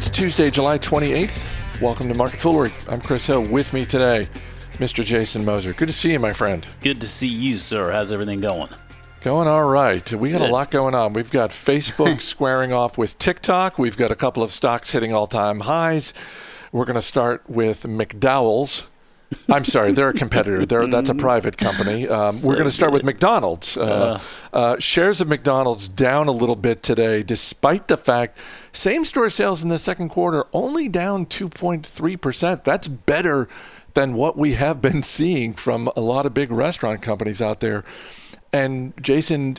It's Tuesday, July 28th. Welcome to Market Foolery. I'm Chris Hill. With me today, Mr. Jason Moser. Good to see you, my friend. Good to see you, sir. How's everything going? Going all right. We got a lot going on. We've got Facebook squaring off with TikTok. We've got a couple of stocks hitting all time highs. We're going to start with McDowell's. I'm sorry, they're a competitor. They're, that's a private company. Um, So we're going to start with. McDonald's. Uh, uh, shares of McDonald's down a little bit today, despite the fact same store sales in the second quarter only down 2.3%. That's better than what we have been seeing from a lot of big restaurant companies out there. And Jason,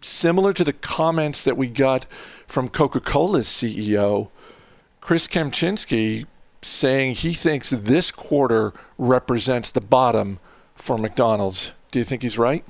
similar to the comments that we got from Coca Cola's CEO, Chris Kempczinski saying he thinks this quarter represents the bottom for McDonald's. Do you think he's right?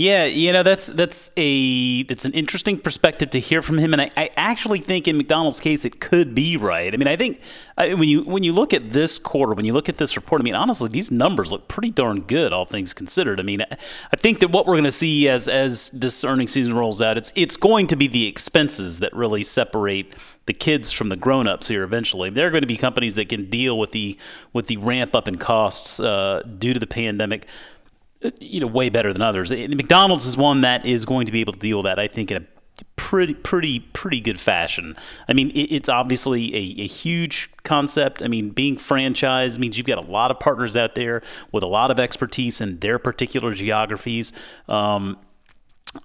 Yeah, you know that's that's a that's an interesting perspective to hear from him, and I, I actually think in McDonald's case it could be right. I mean, I think I, when you when you look at this quarter, when you look at this report, I mean, honestly, these numbers look pretty darn good, all things considered. I mean, I, I think that what we're going to see as as this earnings season rolls out, it's it's going to be the expenses that really separate the kids from the grown-ups here eventually. There are going to be companies that can deal with the with the ramp up in costs uh, due to the pandemic you know, way better than others. And McDonald's is one that is going to be able to deal with that, I think, in a pretty, pretty, pretty good fashion. I mean, it, it's obviously a, a huge concept. I mean, being franchised means you've got a lot of partners out there with a lot of expertise in their particular geographies. Um,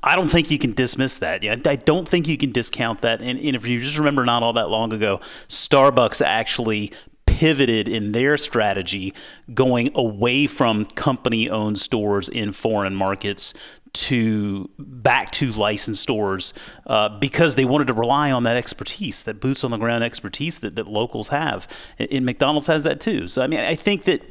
I don't think you can dismiss that. Yeah, I don't think you can discount that. And, and if you just remember, not all that long ago, Starbucks actually pivoted in their strategy, going away from company-owned stores in foreign markets to back to licensed stores uh, because they wanted to rely on that expertise, that boots on the ground expertise that, that locals have. And, McDonald's has that too. So I mean, I think that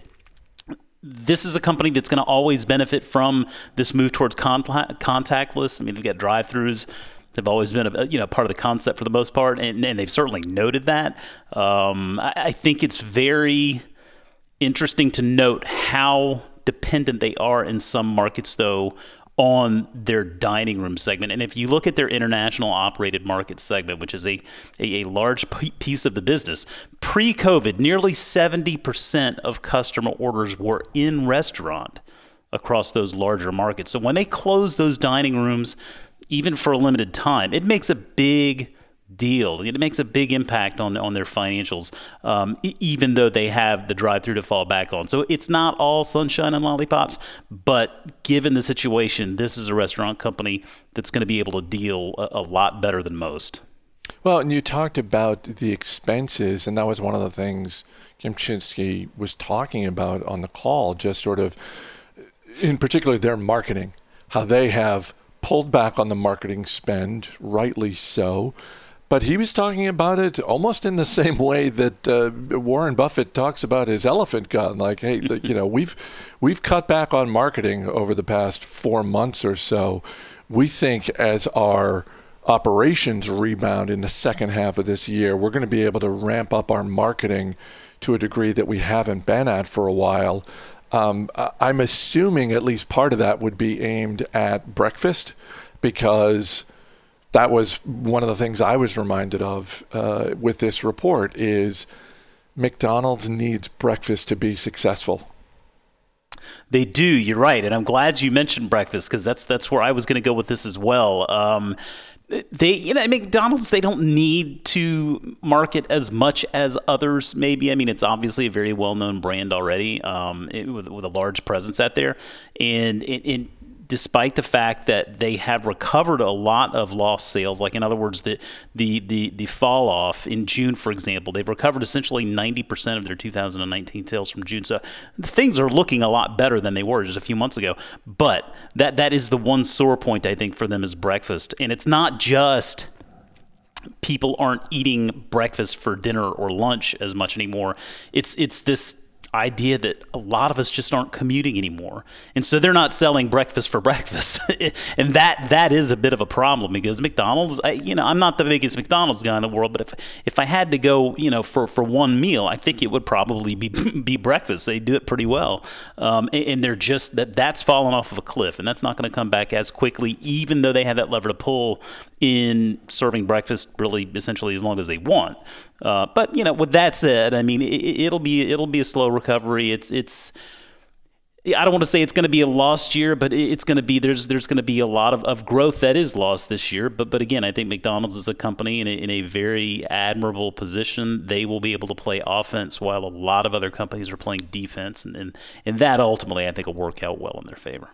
this is a company that's going to always benefit from this move towards contact, contactless. I mean, they've got drive-throughs. They've always been a you know part of the concept for the most part, and, and they've certainly noted that. Um, I, I think it's very interesting to note how dependent they are in some markets, though, on their dining room segment. And if you look at their international operated market segment, which is a, a, a large p- piece of the business, pre COVID, nearly 70% of customer orders were in restaurant across those larger markets. So when they close those dining rooms, even for a limited time, it makes a big deal. It makes a big impact on on their financials, um, even though they have the drive-through to fall back on. So it's not all sunshine and lollipops. But given the situation, this is a restaurant company that's going to be able to deal a, a lot better than most. Well, and you talked about the expenses, and that was one of the things Kempczinski was talking about on the call, just sort of, in particular, their marketing, how they have pulled back on the marketing spend, rightly so. But he was talking about it almost in the same way that uh, Warren Buffett talks about his elephant gun. Like, hey, you know, we've we've cut back on marketing over the past four months or so. We think as our operations rebound in the second half of this year, we're going to be able to ramp up our marketing to a degree that we haven't been at for a while. Um, I'm assuming at least part of that would be aimed at breakfast because that was one of the things I was reminded of uh, with this report is McDonald's needs breakfast to be successful. They do. You're right, and I'm glad you mentioned breakfast because that's that's where I was going to go with this as well. Um, they, you know, McDonald's they don't need to market as much as others. Maybe I mean it's obviously a very well known brand already, um, it, with with a large presence out there, and it. it despite the fact that they have recovered a lot of lost sales, like in other words, the the the, the fall off in June, for example, they've recovered essentially 90% of their 2019 sales from June. So things are looking a lot better than they were just a few months ago. But that that is the one sore point I think for them is breakfast, and it's not just people aren't eating breakfast for dinner or lunch as much anymore. It's it's this idea that a lot of us just aren't commuting anymore, and so they're not selling breakfast for breakfast, and that that is a bit of a problem because McDonald's, I, you know, I'm not the biggest McDonald's guy in the world, but if if I had to go, you know, for, for one meal, I think it would probably be be breakfast. They do it pretty well, um, and, and, they're just that that's fallen off of a cliff, and that's not going to come back as quickly, even though they have that lever to pull in serving breakfast really essentially as long as they want. Uh, but you know, with that said, I mean, it, will be it'll be a slow recovery. It's it's. I don't want to say it's going to be a lost year, but it's going to be there's there's going to be a lot of, of growth that is lost this year. But but again, I think McDonald's is a company in a, in a very admirable position. They will be able to play offense while a lot of other companies are playing defense, and and, and that ultimately I think will work out well in their favor.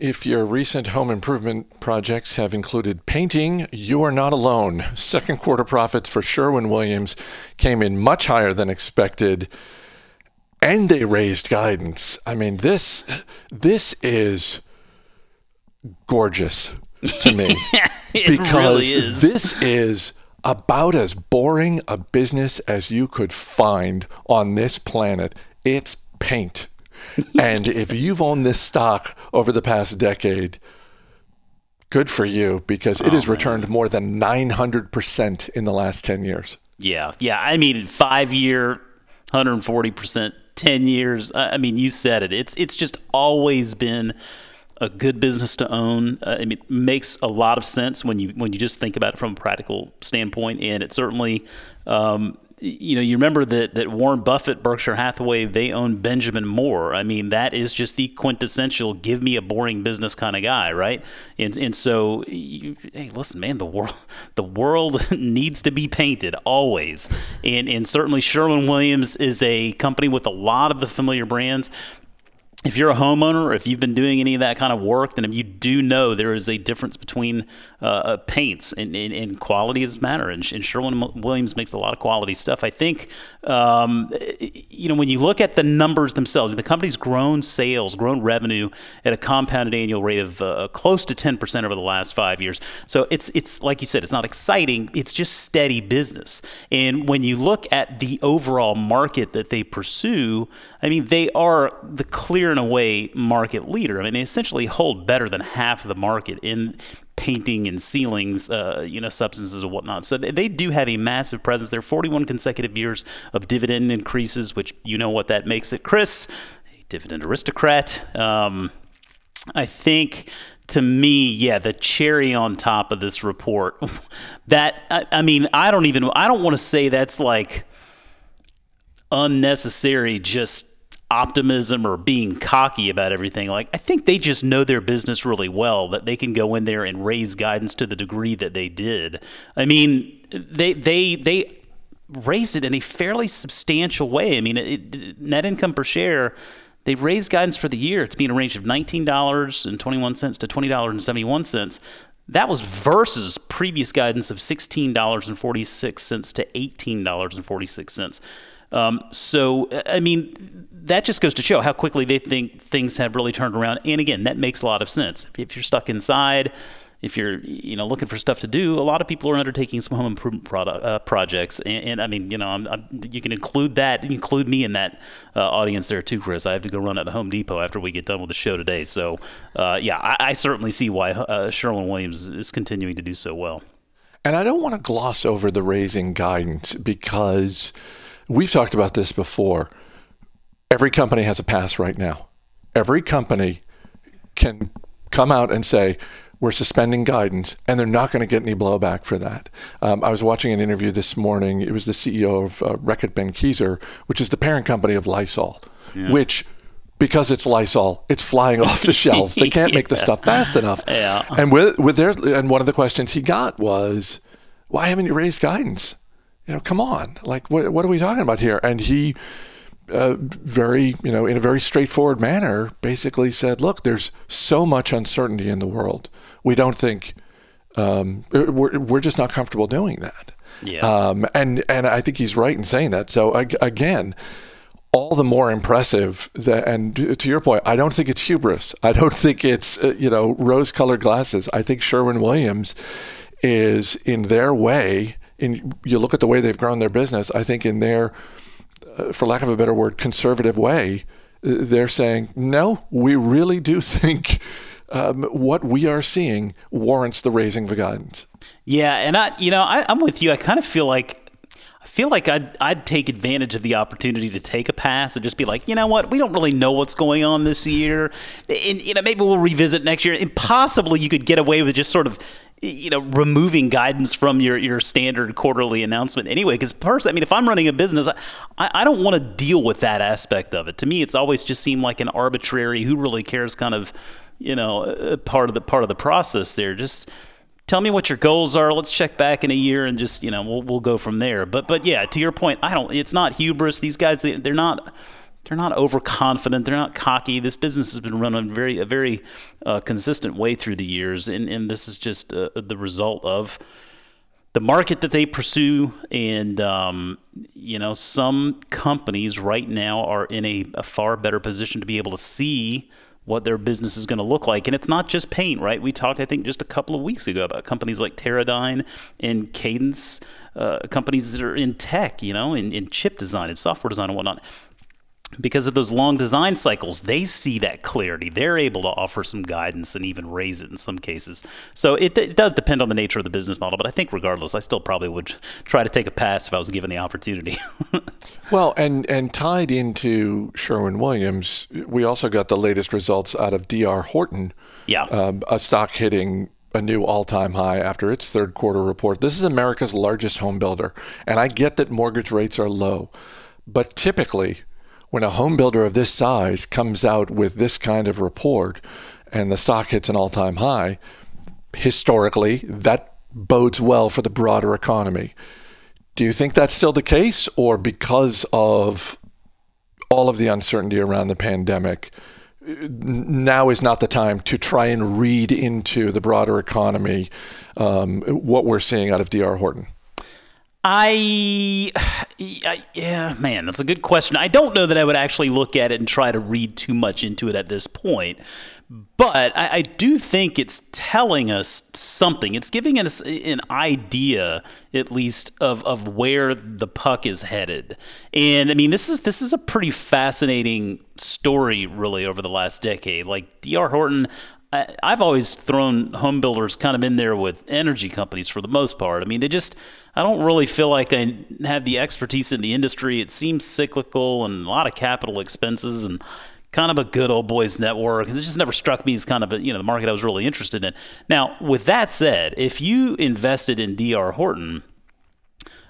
If your recent home improvement projects have included painting, you are not alone. Second quarter profits for Sherwin Williams came in much higher than expected, and they raised guidance. I mean, this this is gorgeous to me because really is. this is about as boring a business as you could find on this planet. It's paint and if you've owned this stock over the past decade, good for you because it oh, has returned man. more than 900% in the last 10 years. Yeah. Yeah. I mean, five year, 140%, 10 years. I mean, you said it. It's, it's just always been a good business to own. Uh, I mean, it makes a lot of sense when you when you just think about it from a practical standpoint, and it certainly um, you know, you remember that that Warren Buffett, Berkshire Hathaway, they own Benjamin Moore. I mean, that is just the quintessential give me a boring business kind of guy, right? And and so, you, hey, listen, man, the world the world needs to be painted always, and and certainly Sherwin Williams is a company with a lot of the familiar brands if you're a homeowner or if you've been doing any of that kind of work, then you do know there is a difference between uh, uh paints and, and, and, quality does matter. And, and Sherwin Williams makes a lot of quality stuff. I think, um, you know, when you look at the numbers themselves, the company's grown sales, grown revenue at a compounded annual rate of uh, close to 10% over the last five years. So it's, it's like you said, it's not exciting. It's just steady business. And when you look at the overall market that they pursue, I mean, they are the clear in a way market leader. I mean, they essentially hold better than half of the market in painting and ceilings, uh, you know, substances and whatnot. So they, they, do have a massive presence. They're 41 consecutive years of dividend increases, which you know what that makes it, Chris, a dividend aristocrat. Um, I think to me, yeah, the cherry on top of this report, that I, I mean, I don't even, I don't want to say that's like unnecessary, just optimism or being cocky about everything. Like I think they just know their business really well that they can go in there and raise guidance to the degree that they did. I mean, they they they raised it in a fairly substantial way. I mean, it, net income per share. They raised guidance for the year to be in a range of $19.21 to $20.71. That was versus previous guidance of $16.46 to $18.46. Um, so, I mean, that just goes to show how quickly they think things have really turned around. And again, that makes a lot of sense. If you're stuck inside, if you're you know looking for stuff to do, a lot of people are undertaking some home improvement product, uh, projects, and, and, I mean you know I'm, I'm, you can include that, include me in that uh, audience there too, Chris. I have to go run at the Home Depot after we get done with the show today, so uh, yeah, I, I, certainly see why uh, Sherwin Williams is continuing to do so well. And I don't want to gloss over the raising guidance because we've talked about this before. Every company has a pass right now. Every company can come out and say, we're suspending guidance, and they're not going to get any blowback for that. Um, I was watching an interview this morning. It was the CEO of uh, Reckitt Benckiser, which is the parent company of Lysol, yeah. which because it's Lysol, it's flying off the shelves. They can't yeah. make the stuff fast enough. Yeah. And with with their and one of the questions he got was, "Why haven't you raised guidance?" you know, come on, like what, what are we talking about here? And he, uh, very, you know, in a very straightforward manner, basically said, look, there's so much uncertainty in the world. We don't think, um, we're, we're just not comfortable doing that. Yeah. Um, and, and I think he's right in saying that. So again, all the more impressive that, and to your point, I don't think it's hubris. I don't think it's, uh, you know, rose colored glasses. I think Sherwin Williams is in their way, in you look at the way they've grown their business, I think in their for lack of a better word, conservative way, they're saying, no, we really do think um, what we are seeing warrants the raising of guidance. Yeah, and I, you know, I, I'm with you. I kind of feel like I feel like I'd, I'd take advantage of the opportunity to take a pass and just be like, you know what, we don't really know what's going on this year, and you know maybe we'll revisit next year. And possibly you could get away with just sort of you know removing guidance from your your standard quarterly announcement anyway because personally i mean if i'm running a business i, I don't want to deal with that aspect of it to me it's always just seemed like an arbitrary who really cares kind of you know uh, part of the part of the process there just tell me what your goals are. Let's check back in a year and just you know we'll we'll go from there. But but yeah, to your point, I don't. It's not hubris. These guys they, they're not. They're not overconfident. They're not cocky. This business has been run a very a very uh, consistent way through the years, and, and this is just uh, the result of the market that they pursue. And um, you know, some companies right now are in a, a far better position to be able to see what their business is going to look like. And it's not just paint, right? We talked, I think, just a couple of weeks ago about companies like Teradyne and Cadence, uh, companies that are in tech, you know, in, in chip design and software design and whatnot because of those long design cycles, they see that clarity. They're able to offer some guidance and even raise it in some cases. So it, it, does depend on the nature of the business model, but I think regardless, I still probably would try to take a pass if I was given the opportunity. well, and and tied into Sherwin Williams, we also got the latest results out of DR Horton. Yeah, um, a stock hitting a new all-time high after its third quarter report. This is America's largest home builder, and I get that mortgage rates are low, but typically when a home builder of this size comes out with this kind of report and the stock hits an all time high, historically, that bodes well for the broader economy. Do you think that's still the case, or because of all of the uncertainty around the pandemic, now is not the time to try and read into the broader economy um, what we're seeing out of DR Horton? I, I, yeah, man, that's a good question. I don't know that I would actually look at it and try to read too much into it at this point, but I, I do think it's telling us something. It's giving us an idea, at least, of of where the puck is headed. And I mean, this is this is a pretty fascinating story, really, over the last decade. Like D.R. Horton, I, have always thrown home builders kind of in there with energy companies for the most part. I mean, they just, I don't really feel like I have the expertise in the industry. It seems cyclical and a lot of capital expenses and kind of a good old boys network. It just never struck me as kind of a, you know, the market I was really interested in. Now, with that said, if you invested in DR Horton,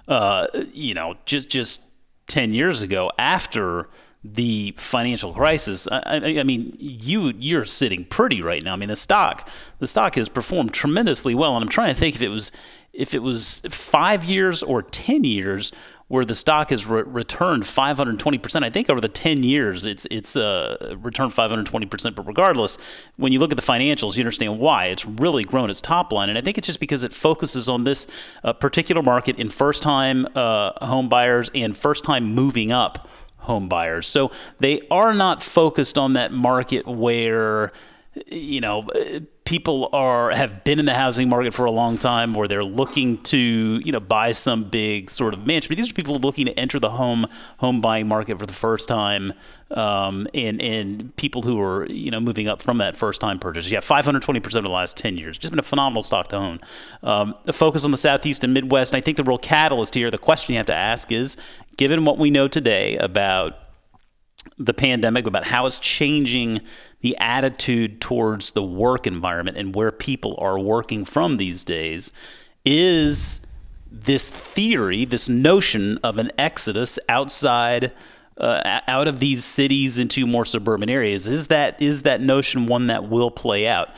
uh, you know, just, just 10 years ago after the financial crisis. I, I, mean, you you're sitting pretty right now. I mean, the stock the stock has performed tremendously well, and I'm trying to think if it was if it was five years or ten years where the stock has re- returned 520 percent. I think over the 10 years, it's it's uh, returned 520 percent. But regardless, when you look at the financials, you understand why it's really grown its top line, and I think it's just because it focuses on this uh, particular market in first time uh, home buyers and first time moving up home buyers. So they are not focused on that market where you know people are have been in the housing market for a long time or they're looking to you know buy some big sort of mansion. But these are people looking to enter the home home buying market for the first time um, and and people who are you know moving up from that first time purchase. Yeah 520 percent of the last 10 years. Just been a phenomenal stock to own. Um, the focus on the southeast and midwest and I think the real catalyst here the question you have to ask is given what we know today about the pandemic, about how it's changing the attitude towards the work environment and where people are working from these days, is this theory, this notion of an exodus outside. Uh, out of these cities into more suburban areas is that is that notion one that will play out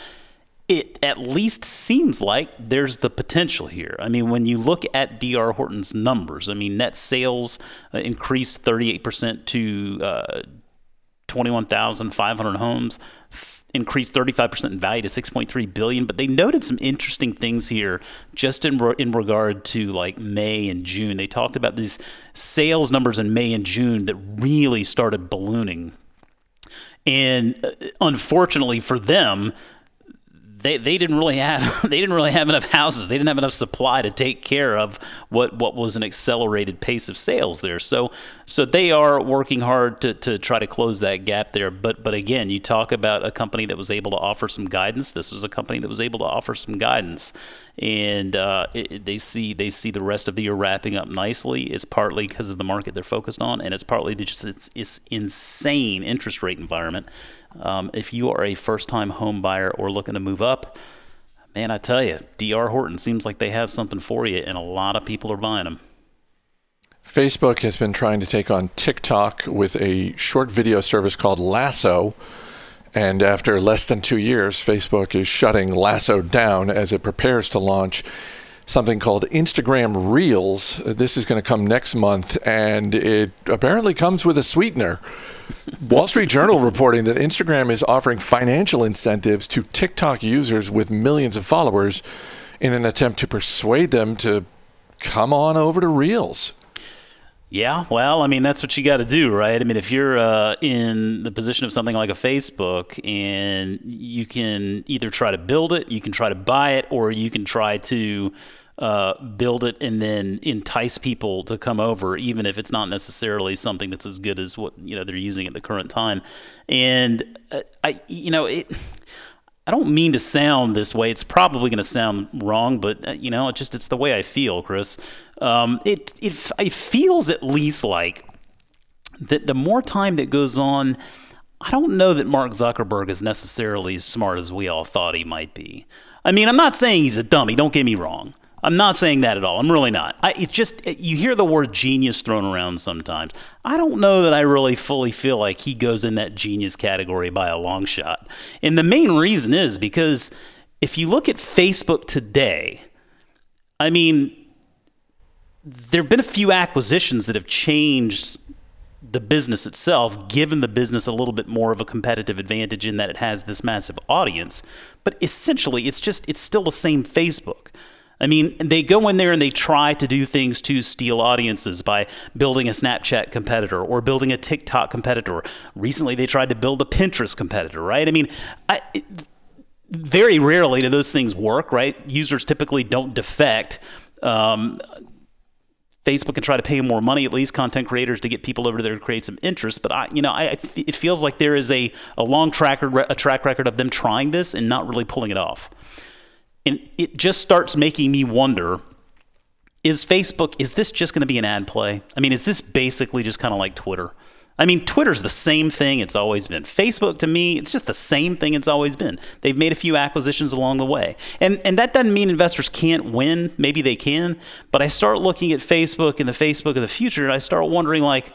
it at least seems like there's the potential here. I mean, when you look at DR Horton's numbers, I mean, net sales uh, increased 38% to uh, 21,500 homes, increased 35% in value to 6.3 billion. But they noted some interesting things here, just in re- in regard to like May and June. They talked about these sales numbers in May and June that really started ballooning. And uh, unfortunately for them, they, they didn't really have they didn't really have enough houses. They didn't have enough supply to take care of what what was an accelerated pace of sales there. So so they are working hard to, to try to close that gap there. But but again, you talk about a company that was able to offer some guidance. This was a company that was able to offer some guidance, and uh, it, they see they see the rest of the year wrapping up nicely. It's partly because of the market they're focused on, and it's partly just it's, it's insane interest rate environment um, if you are a first time home buyer or looking to move up, man, I tell you, DR Horton seems like they have something for you, and a lot of people are buying them. Facebook has been trying to take on TikTok with a short video service called Lasso. And after less than two years, Facebook is shutting Lasso down as it prepares to launch something called Instagram Reels. This is going to come next month, and it apparently comes with a sweetener. Wall Street Journal reporting that Instagram is offering financial incentives to TikTok users with millions of followers in an attempt to persuade them to come on over to Reels. Yeah, well, I mean, that's what you got to do, right? I mean, if you're uh, in the position of something like a Facebook and you can either try to build it, you can try to buy it, or you can try to uh, build it and then entice people to come over, even if it's not necessarily something that's as good as what you know they're using at the current time. And uh, I, you know, it. I don't mean to sound this way. It's probably going to sound wrong, but uh, you know, it just it's the way I feel, Chris. Um, it it it feels at least like that the more time that goes on, I don't know that Mark Zuckerberg is necessarily as smart as we all thought he might be. I mean, I'm not saying he's a dummy. Don't get me wrong. I'm not saying that at all. I'm really not. I, it just you hear the word genius thrown around sometimes. I don't know that I really fully feel like he goes in that genius category by a long shot. And the main reason is because if you look at Facebook today, I mean, there have been a few acquisitions that have changed the business itself, given the business a little bit more of a competitive advantage in that it has this massive audience. But essentially, it's just it's still the same Facebook. I mean, they go in there and they try to do things to steal audiences by building a Snapchat competitor or building a TikTok competitor. Recently, they tried to build a Pinterest competitor, right? I mean, I, very rarely do those things work, right? Users typically don't defect. Um, Facebook can try to pay more money, at least content creators, to get people over there to create some interest. But I, you know, I, it feels like there is a, a long track a track record of them trying this and not really pulling it off. And it just starts making me wonder is Facebook, is this just going to be an ad play? I mean, is this basically just kind of like Twitter? I mean, Twitter's the same thing it's always been. Facebook, to me, it's just the same thing it's always been. They've made a few acquisitions along the way. And, and that doesn't mean investors can't win. Maybe they can. But I start looking at Facebook and the Facebook of the future, and I start wondering, like,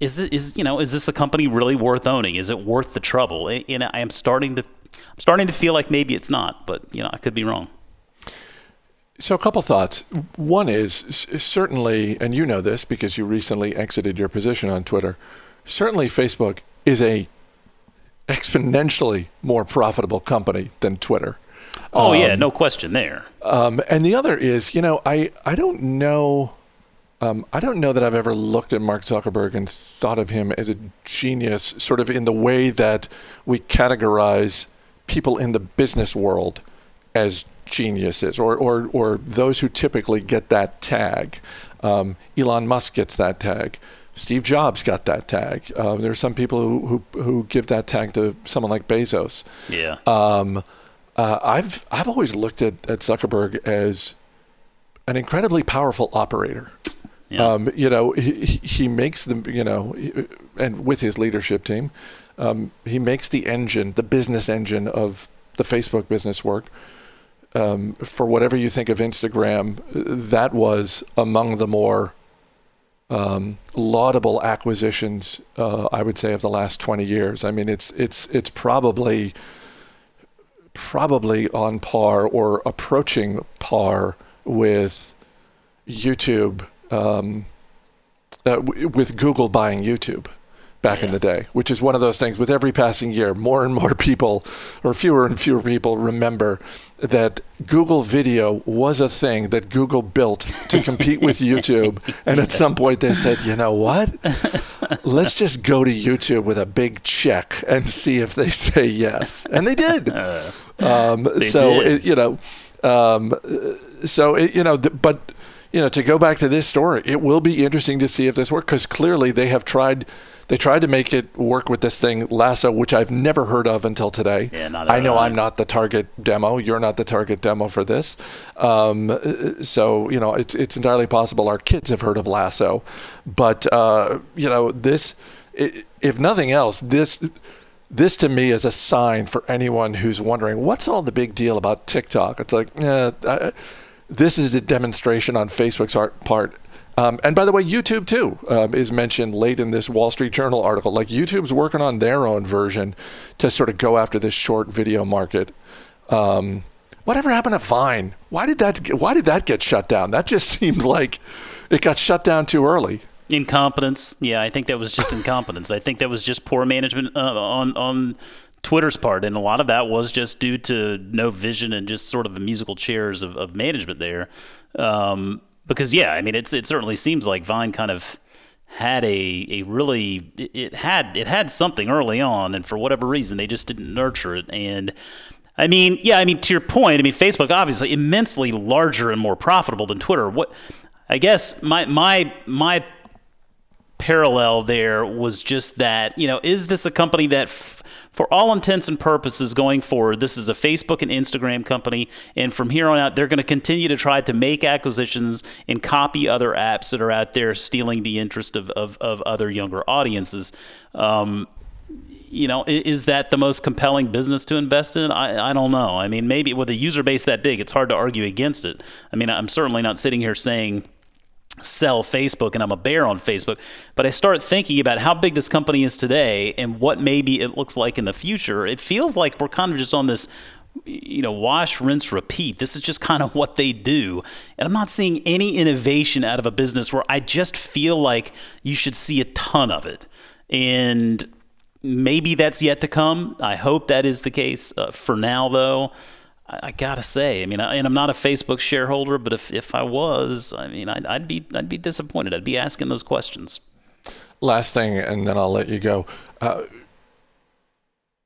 is is you know is this a company really worth owning? Is it worth the trouble? And I am starting to I'm starting to feel like maybe it's not, but you know, I could be wrong. So, a couple thoughts. One is certainly, and you know this because you recently exited your position on Twitter. Certainly, Facebook is a exponentially more profitable company than Twitter. Oh um, yeah, no question there. Um, and the other is, you know, I I don't know. Um, I don't know that I've ever looked at Mark Zuckerberg and thought of him as a genius, sort of in the way that we categorize people in the business world as geniuses or, or, or those who typically get that tag. Um, Elon Musk gets that tag. Steve Jobs got that tag. Uh, there are some people who, who, who give that tag to someone like Bezos. Yeah. Um, uh, I've I've always looked at, at Zuckerberg as an incredibly powerful operator. Yeah. Um, you know, he, he makes them, you know, and with his leadership team, um, he makes the engine, the business engine of the Facebook business work. Um, for whatever you think of Instagram, that was among the more um, laudable acquisitions, uh, I would say, of the last 20 years. I mean, it's it's it's probably probably on par or approaching par with YouTube, um, uh, w- with Google buying YouTube back in the day, which is one of those things with every passing year, more and more people, or fewer and fewer people, remember that Google Video was a thing that Google built to compete with YouTube. And at some point they said, you know what? Let's just go to YouTube with a big check and see if they say yes. And they did. Uh, um, they so, did. It, you know, um, so, it, you know, but you know, to go back to this story, it will be interesting to see if this works because clearly they have tried they tried to make it work with this thing Lasso, which I've never heard of until today. Yeah, not I know I'm not the target demo. You're not the target demo for this. Um, so you know, it's it's entirely possible our kids have heard of Lasso, but uh, you know, this, if nothing else, this this to me is a sign for anyone who's wondering what's all the big deal about TikTok. It's like, yeah, I, this is a demonstration on Facebook's part um, and by the way, YouTube too um, is mentioned late in this Wall Street Journal article. Like YouTube's working on their own version to sort of go after this short video market. Um, whatever happened to Vine? Why did that? Why did that get shut down? That just seems like it got shut down too early. Incompetence. Yeah, I think that was just incompetence. I think that was just poor management uh, on on Twitter's part, and a lot of that was just due to no vision and just sort of the musical chairs of, of management there. Um, because yeah, I mean, it's it certainly seems like Vine kind of had a a really it had it had something early on, and for whatever reason, they just didn't nurture it. And I mean, yeah, I mean, to your point, I mean, Facebook obviously immensely larger and more profitable than Twitter. What I guess my my my parallel there was just that you know, is this a company that f- for all intents and purposes going forward, this is a Facebook and Instagram company. And from here on out, they're going to continue to try to make acquisitions and copy other apps that are out there stealing the interest of, of, of other younger audiences. Um, you know, is that the most compelling business to invest in? I, I don't know. I mean, maybe with a user base that big, it's hard to argue against it. I mean, I'm certainly not sitting here saying sell Facebook and I'm a bear on Facebook, but I start thinking about how big this company is today and what maybe it looks like in the future. It feels like we're kind of just on this you know, wash, rinse, repeat. This is just kind of what they do. And I'm not seeing any innovation out of a business where I just feel like you should see a ton of it. And maybe that's yet to come. I hope that is the case. Uh, for now, though, I, gotta say, I mean, I, and I'm not a Facebook shareholder, but if, if I was, I mean, I'd, I'd be I'd be disappointed. I'd be asking those questions. Last thing, and then I'll let you go. Uh,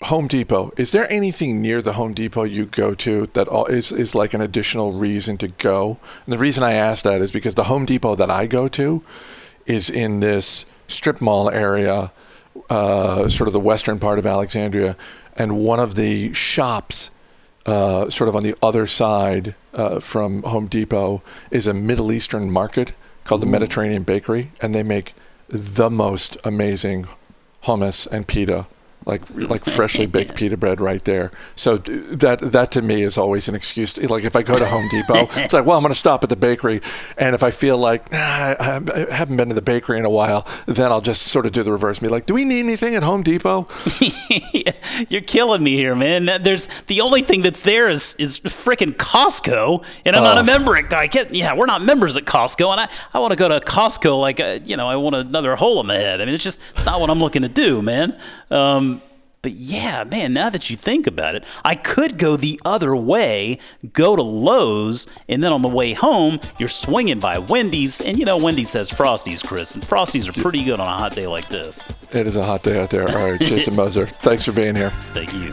Home Depot. Is there anything near the Home Depot you go to that is is like an additional reason to go? And the reason I ask that is because the Home Depot that I go to is in this strip mall area, uh, sort of the western part of Alexandria, and one of the shops uh, sort of on the other side uh, from Home Depot is a Middle Eastern market called Ooh. the Mediterranean Bakery, and they make the most amazing hummus and pita like like freshly baked pita bread right there. So that that to me is always an excuse. To, like if I go to Home Depot, it's like, well, I'm going to stop at the bakery, and if I feel like nah, I haven't been to the bakery in a while, then I'll just sort of do the reverse. Be like, do we need anything at Home Depot? You're killing me here, man. There's the only thing that's there is is freaking Costco, and I'm uh, not a member at. I get, yeah, we're not members at Costco, and I, I want to go to Costco like a, you know I want another hole in my head. I mean, it's just it's not what I'm looking to do, man. Um, but yeah, man, now that you think about it, I could go the other way, go to Lowe's, and then on the way home, you're swinging by Wendy's. And you know, Wendy's has Frosties, Chris, and Frosties are pretty good on a hot day like this. It is a hot day out there. All right, Jason Moser, thanks for being here. Thank you.